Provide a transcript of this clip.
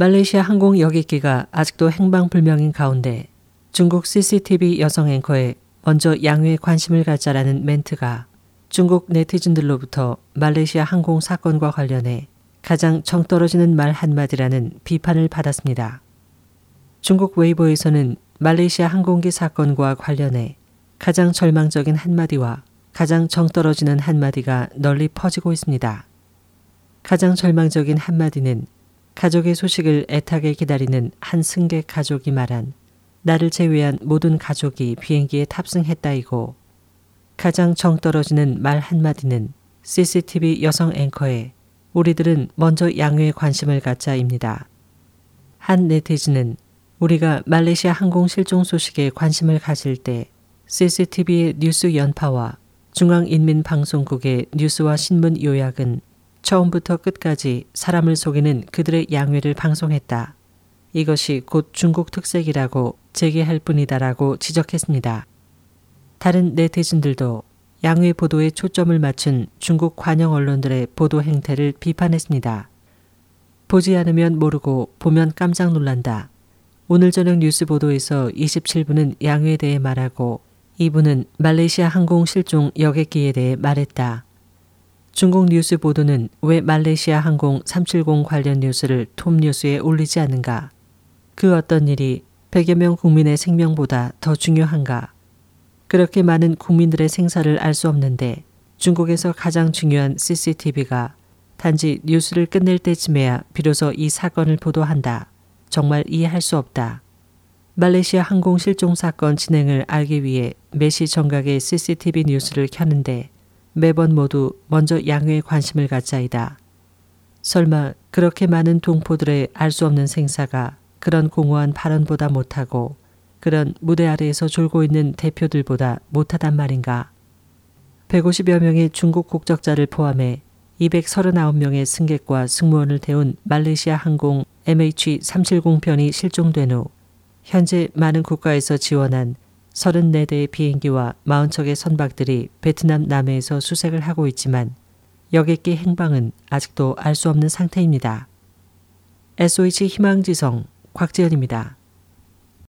말레이시아 항공 여객기가 아직도 행방불명인 가운데 중국 CCTV 여성 앵커에 먼저 양회에 관심을 갖자라는 멘트가 중국 네티즌들로부터 말레이시아 항공 사건과 관련해 가장 정떨어지는 말 한마디라는 비판을 받았습니다. 중국 웨이보에서는 말레이시아 항공기 사건과 관련해 가장 절망적인 한마디와 가장 정떨어지는 한마디가 널리 퍼지고 있습니다. 가장 절망적인 한마디는 가족의 소식을 애타게 기다리는 한 승객 가족이 말한 나를 제외한 모든 가족이 비행기에 탑승했다이고 가장 정 떨어지는 말 한마디는 CCTV 여성 앵커에 우리들은 먼저 양회에 관심을 갖자입니다. 한 네티즌은 우리가 말레이시아 항공 실종 소식에 관심을 가질 때 CCTV의 뉴스 연파와 중앙인민방송국의 뉴스와 신문 요약은 처음부터 끝까지 사람을 속이는 그들의 양회를 방송했다. 이것이 곧 중국 특색이라고 제기할 뿐이다라고 지적했습니다. 다른 네티즌들도 양회 보도에 초점을 맞춘 중국 관영 언론들의 보도 행태를 비판했습니다. 보지 않으면 모르고 보면 깜짝 놀란다. 오늘 저녁 뉴스 보도에서 27분은 양회에 대해 말하고 2분은 말레이시아 항공 실종 여객기에 대해 말했다. 중국 뉴스 보도는 왜 말레이시아 항공 370 관련 뉴스를 톱 뉴스에 올리지 않는가? 그 어떤 일이 100여 명 국민의 생명보다 더 중요한가? 그렇게 많은 국민들의 생사를 알 수 없는데 중국에서 가장 중요한 CCTV가 단지 뉴스를 끝낼 때쯤에야 비로소 이 사건을 보도한다. 정말 이해할 수 없다. 말레이시아 항공 실종 사건 진행을 알기 위해 매시 정각의 CCTV 뉴스를 켜는데 매번 모두 먼저 양회에 관심을 갖자이다. 설마 그렇게 많은 동포들의 알 수 없는 생사가 그런 공허한 발언보다 못하고 그런 무대 아래에서 졸고 있는 대표들보다 못하단 말인가. 150여 명의 중국 국적자를 포함해 239명의 승객과 승무원을 태운 말레이시아 항공 MH370편이 실종된 후 현재 많은 국가에서 지원한 34대의 비행기와 40척의 선박들이 베트남 남해에서 수색을 하고 있지만 여객기 행방은 아직도 알 수 없는 상태입니다. SOH 희망지성 곽지연입니다.